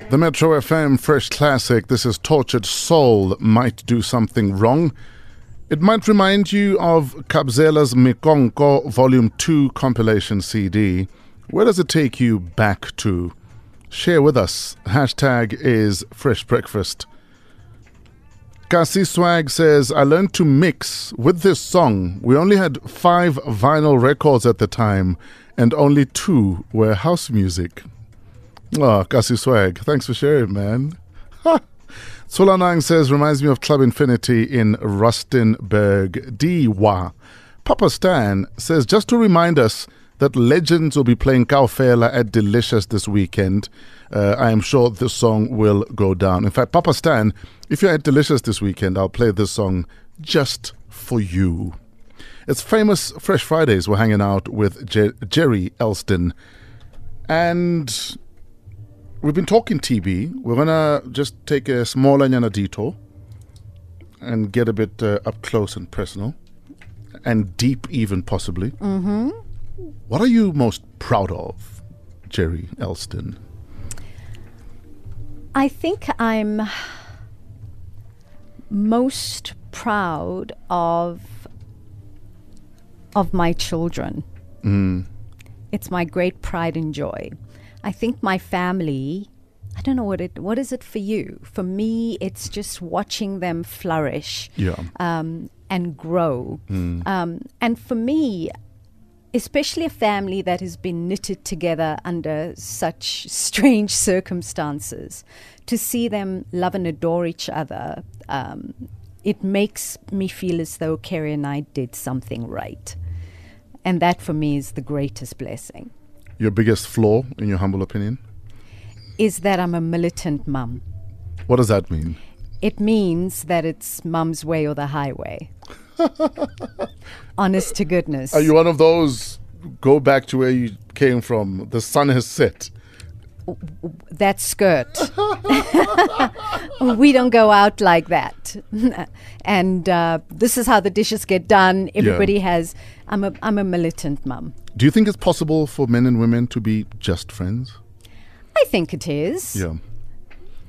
The Metro FM Fresh Classic. This is Tortured Soul. Might do something wrong. It might remind you of Kabzela's Mikonko Volume 2 compilation CD. Where does it take you back to? Share with us. Hashtag is Fresh Breakfast. Kasi Swag says, I learned to mix with this song. We only had five vinyl records at the time, and only two were house music. Ah, oh, Kasi Swag, thanks for sharing, man. Ha! Solanang says, reminds me of Club Infinity in Rustenburg, Diwa. Papa Stan says, just to remind us that Legends will be playing Kaufela at Delicious this weekend. Uh, I am sure this song will go down. In fact, Papa Stan, if you're at Delicious this weekend, I'll play this song just for you. It's famous Fresh Fridays. We're hanging out with Jer- Gerry Elsdon. And we've been talking TB. We're going to just take a small Anyana detour and get a bit uh, up close and personal and deep, even possibly. Mm-hmm. What are you most proud of, Gerry Elsdon? I think I'm most proud of of my children. It's my great pride and joy. I think my family, I don't know what it. What is it for you? For me, it's just watching them flourish Yeah. um, and grow. Um, and for me, especially a family that has been knitted together under such strange circumstances, to see them love and adore each other, um, it makes me feel as though Kerry and I did something right. And that for me is the greatest blessing. Your biggest flaw, in your humble opinion? Is that I'm a militant mum. What does that mean? It means that it's mum's way or the highway. Honest to goodness. Are you one of those? Go back to where you came from. The sun has set. that skirt. we don't go out like that. and uh, this is how the dishes get done. Everybody has. I'm a I'm a militant mum. Do you think it's possible for men and women to be just friends? I think it is. Yeah.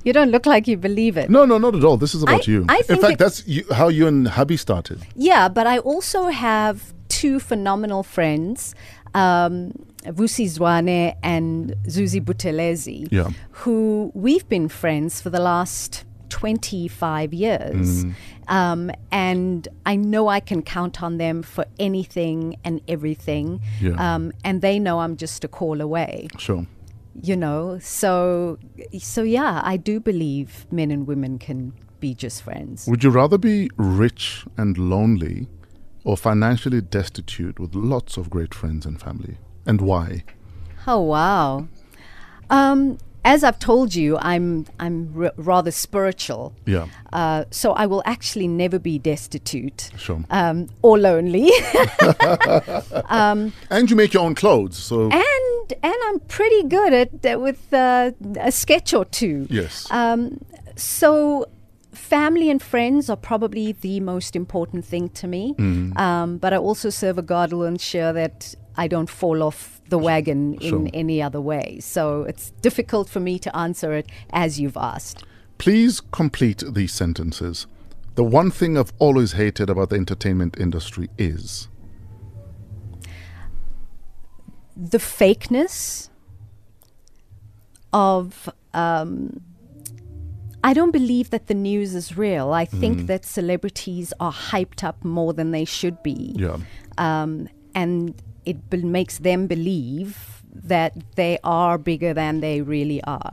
You don't look like you believe it. No, no, not at all. This is about I- you. I In fact, that's you, how you and hubby started. Yeah, but I also have two phenomenal friends, um, Vusi Zwane and Zuzi Butelezi, Yeah. who we've been friends for the last 25 years. Mm. Um, and I know I can count on them for anything and everything. Yeah. Um, and they know I'm just a call away Sure. You know so so yeah i do believe men and women can be just friends Would you rather be rich and lonely or financially destitute with lots of great friends and family? And why? oh wow um as i've told you i'm i'm r- rather spiritual Yeah, uh, so i will actually never be destitute sure. um, or lonely and you make your own clothes, so and and i'm pretty good at uh, with uh, a sketch or two yes. Um, so, family and friends are probably the most important thing to me. Mm. Um, but I also serve a God will ensure that I don't fall off the wagon in Sure. any other way. So, it's difficult for me to answer it as you've asked. Please complete these sentences. The one thing I've always hated about the entertainment industry is. The fakeness of. Um, I don't believe that the news is real. I think that celebrities are hyped up more than they should be. Yeah. um, and it be- makes them believe that they are bigger than they really are.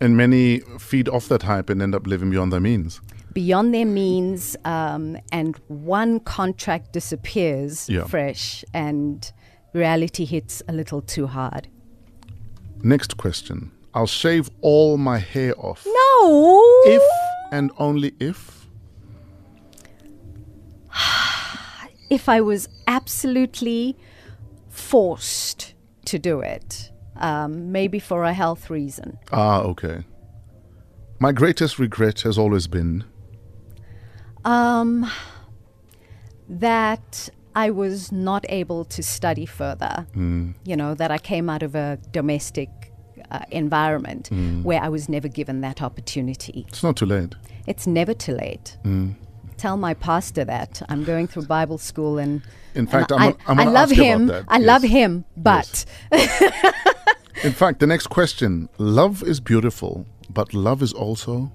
And many feed off that hype and end up living beyond their means. Beyond their means, um, and one contract disappears Yeah. fresh, and reality hits a little too hard. Next question. I'll shave all my hair off. No! If and only if. if I was absolutely forced to do it, um, maybe for a health reason. Ah, okay. My greatest regret has always been. Um, that I was not able to study further. You know, that I came out of a domestic uh, environment where I was never given that opportunity. It's not too late. It's never too late. Tell my pastor that I'm going through Bible school and. In and fact, I'm I, I'm I love ask you about him. I love him, but In fact, the next question love is beautiful, but love is also.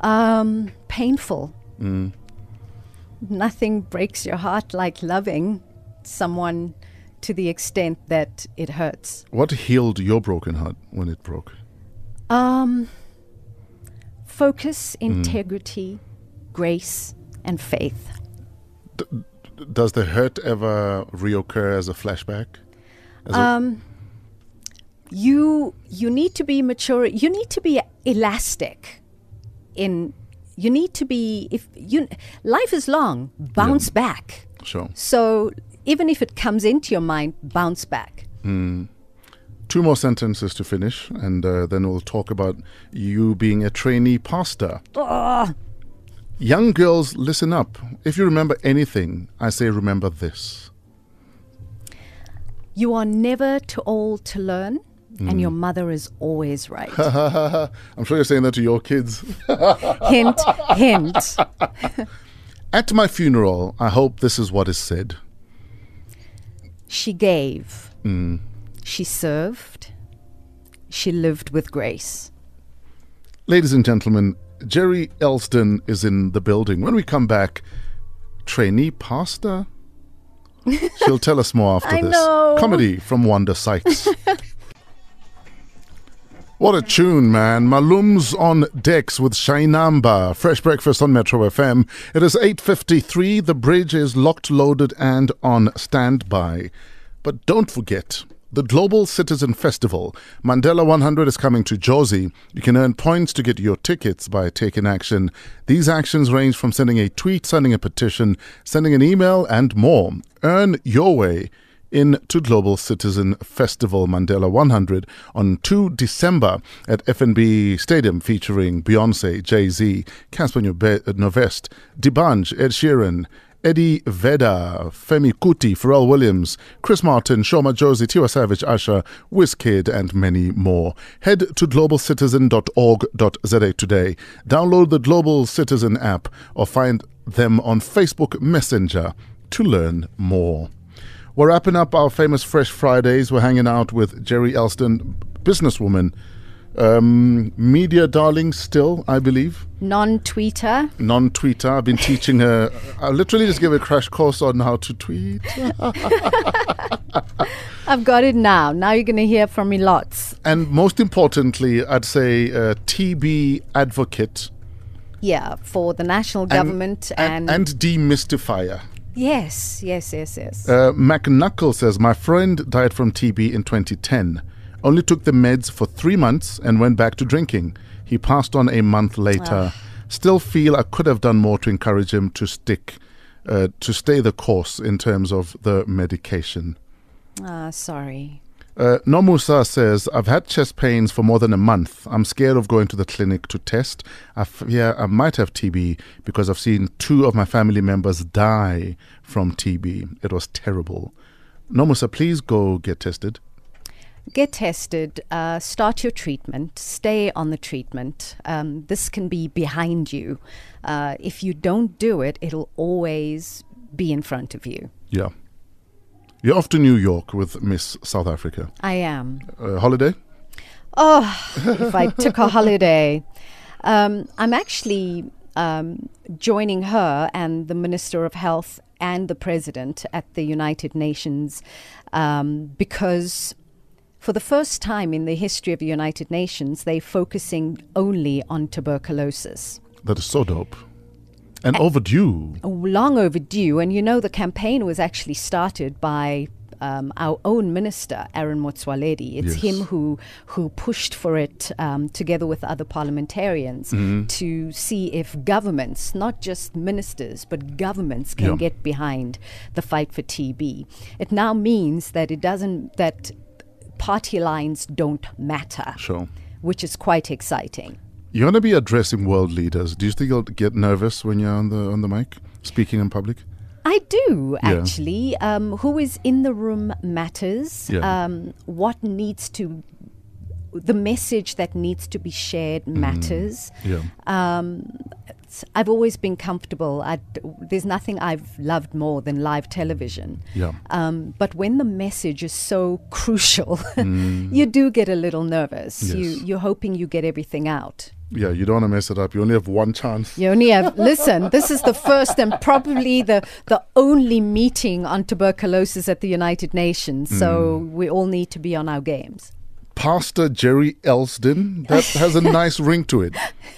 um, painful. Nothing breaks your heart like loving someone to the extent that it hurts. What healed your broken heart when it broke? Um, focus, integrity, grace, and faith. Does the hurt ever reoccur as a flashback? As a- Um, you you need to be mature. You need to be elastic. In you need to be if you life is long. Bounce back. sure. So even if it comes into your mind, bounce back. Two more sentences to finish, and uh, then we'll talk about you being a trainee pastor. Young girls, listen up. If you remember anything, I say remember this. You are never too old to learn, and your mm. mother is always right. I'm sure you're saying that to your kids. hint, hint. At my funeral, I hope this is what is said. She gave. Mm. She served. she lived with grace. Ladies and gentlemen, Gerry Elsdon is in the building. When we come back, trainee pastor? She'll tell us more after this. know. Comedy from Wanda Sykes. What a tune, man. Malum's on decks with Shainamba. Fresh breakfast on Metro FM. It is 8.53. The bridge is locked, loaded and on standby. But don't forget, the Global Citizen Festival, Mandela 100 is coming to Jozi. You can earn points to get your tickets by taking action. These actions range from sending a tweet, sending a petition, sending an email, and more. Earn your way in to Global Citizen Festival Mandela 100 on 2 December at FNB Stadium featuring Beyonce, Jay-Z, Cassper Nyovest, D'banj, Ed Sheeran, Eddie Vedder, Femi Kuti, Pharrell Williams, Chris Martin, Sho Madjozi, Tiwa Savage, Usher, Wizkid, and many more. Head to globalcitizen.org.za today. Download the Global Citizen app or find them on Facebook Messenger to learn more. We're wrapping up our famous Fresh Fridays. We're hanging out with Gerry Elsdon, businesswoman, um, media darling still, I believe. Non-tweeter. Non-tweeter. I've been teaching her. I literally just gave her a crash course on how to tweet. I've got it now. Now you're going to hear from me lots. And most importantly, I'd say uh, TB advocate Yeah, for the national government and, and, and demystifier. yes, yes, yes, yes. Uh, McNuckle says, My friend died from TB in 2010. Only took the meds for three months and went back to drinking. He passed on a month later. Still feel I could have done more to encourage him to stick, uh, to stay the course in terms of the medication. Ah, sorry. Uh, Nomusa says, I've had chest pains for more than a month. I'm scared of going to the clinic to test. I fear I might have TB because I've seen two of my family members die from TB. It was terrible. Nomusa, please go get tested. Get tested, uh, start your treatment, stay on the treatment. Um, this can be behind you. Uh, if you don't do it, it'll always be in front of you. Yeah. You're off to New York with Miss South Africa. I am. Uh, holiday? Oh, if I took a holiday. Um, I'm actually um, joining her and the Minister of Health and the President at the United Nations um, because for the first time in the history of the United Nations, they're focusing only on tuberculosis. That is so dope. And overdue. Long overdue. And you know, the campaign was actually started by um, our own minister, Aaron Motsoaledi. It's Yes. him who who pushed for it um, together with other parliamentarians Mm-hmm. to see if governments, not just ministers, but governments can Yeah. get behind the fight for TB. It now means that it doesn't that party lines don't matter, Sure. which is quite exciting. You're going to be addressing world leaders. Do you think you'll get nervous when you're on the on the mic, speaking in public? I do Yeah. actually. Um, who is in the room matters. Yeah. Um, what needs to, the message that needs to be shared Mm. matters. Yeah. Um, I've always been comfortable. I, there's nothing I've loved more than live television. Yeah. Um, but when the message is so crucial, you do get a little nervous. You, Mm. Yes. you're hoping you get everything out. Yeah, you don't want to mess it up. You only have one chance. You only have listen. This is the first and probably the the only meeting on tuberculosis at the United Nations. So Mm. we all need to be on our games. Pastor Gerry Elsdon. That has a nice ring to it.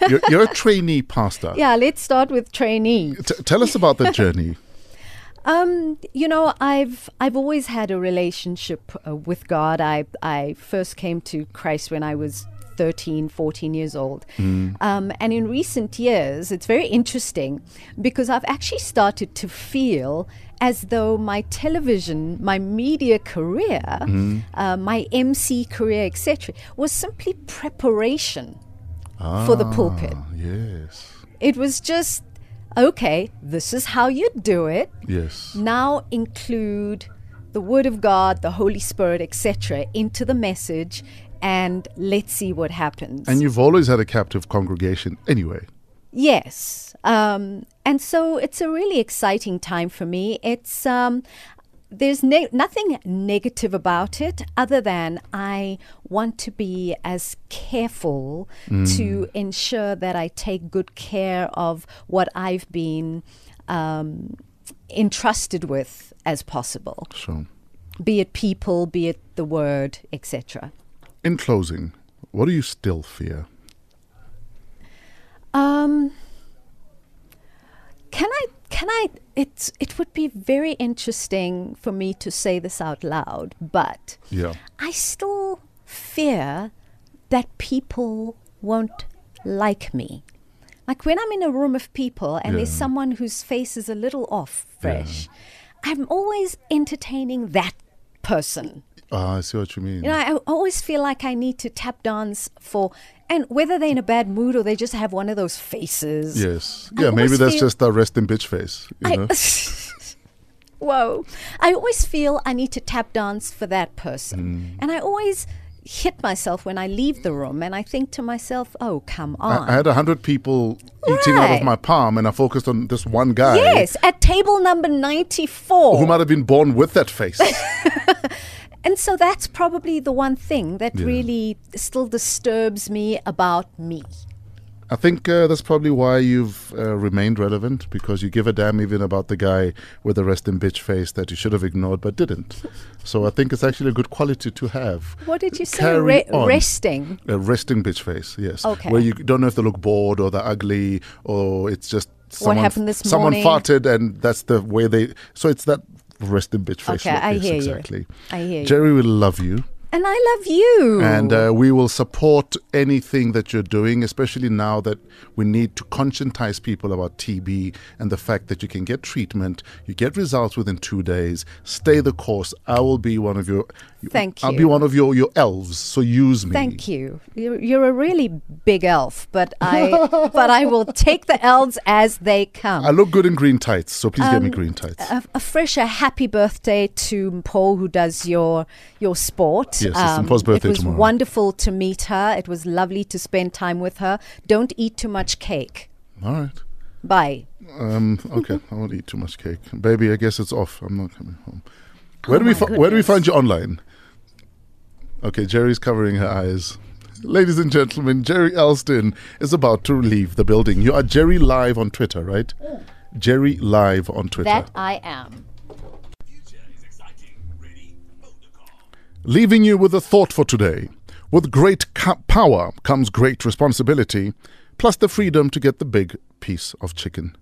You're, you're a trainee pastor. Yeah, let's start with trainee. T- tell us about the journey. Um, you know, I've I've always had a relationship uh, with God. I I first came to Christ when I was 13, 14 years old. Um, and in recent years, it's very interesting because I've actually started to feel as though my television, my media career, uh, my MC career, etc., was simply preparation for the pulpit. Ah, Yes. It was just, okay, this is how you do it Yes. now include the word of god the holy spirit etc into the message and let's see what happens And you've always had a captive congregation anyway. yes um, and so it's a really exciting time for me it's um, there's ne- nothing negative about it other than I want to be as careful to ensure that I take good care of what I've been um, entrusted with as possible, Sure. be it people, be it the word, etc. In closing, what do you still fear? Um, can I? Can I? It's. It would be very interesting for me to say this out loud, but Yeah. I still fear that people won't like me. Like when I'm in a room of people and there's someone whose face is a little off fresh, I'm always entertaining that person. Ah, I see what you mean. You know, I always feel like I need to tap dance for, and whether they're in a bad mood or they just have one of those faces. yes. I Yeah, maybe that's just a resting bitch face. You know? Whoa. I always feel I need to tap dance for that person. Mm. And I always hit myself when I leave the room and I think to myself, oh, come on. I, I had a hundred people eating out of my palm, and I focused on this one guy. yes, at table number 94. Who might have been born with that face. and so that's probably the one thing that Yeah. really still disturbs me about me. I think uh, that's probably why you've uh, remained relevant because you give a damn even about the guy with the resting bitch face that you should have ignored but didn't. So I think it's actually a good quality to have. What did you say? Re- on. resting. A resting bitch face, yes. Okay. Where you don't know if they look bored or they're ugly or it's just someone, happened this someone morning? farted and that's the way they. So it's that resting bitch face. Okay. I hear you. exactly. I hear you. Gerry will love you. And I love you. And uh, we will support anything that you're doing, especially now that we need to conscientize people about TB and the fact that you can get treatment, you get results within two days. Stay the course. I will be one of your. Thank you. I'll be one of your your elves. So use me. Thank you. You're, you're a really big elf, but I but I will take the elves as they come. I look good in green tights, so please get me Um, green tights. a, a fresh a happy birthday to Paul who does your your sport. Um, Yes, it's Paul's birthday tomorrow. It was tomorrow. wonderful to meet her. It was lovely to spend time with her. Don't eat too much cake. All right. Bye. Um, okay, I won't eat too much cake, baby. I guess it's off. I'm not coming home. Where Oh do we fi- where do we find you online? Okay, Gerry's covering her eyes. Ladies and gentlemen, Gerry Elsdon is about to leave the building. You are Gerry Live on Twitter, right? Oh. Gerry Live on Twitter. That I am. Leaving you with a thought for today. With great ca- power comes great responsibility, plus the freedom to get the big piece of chicken.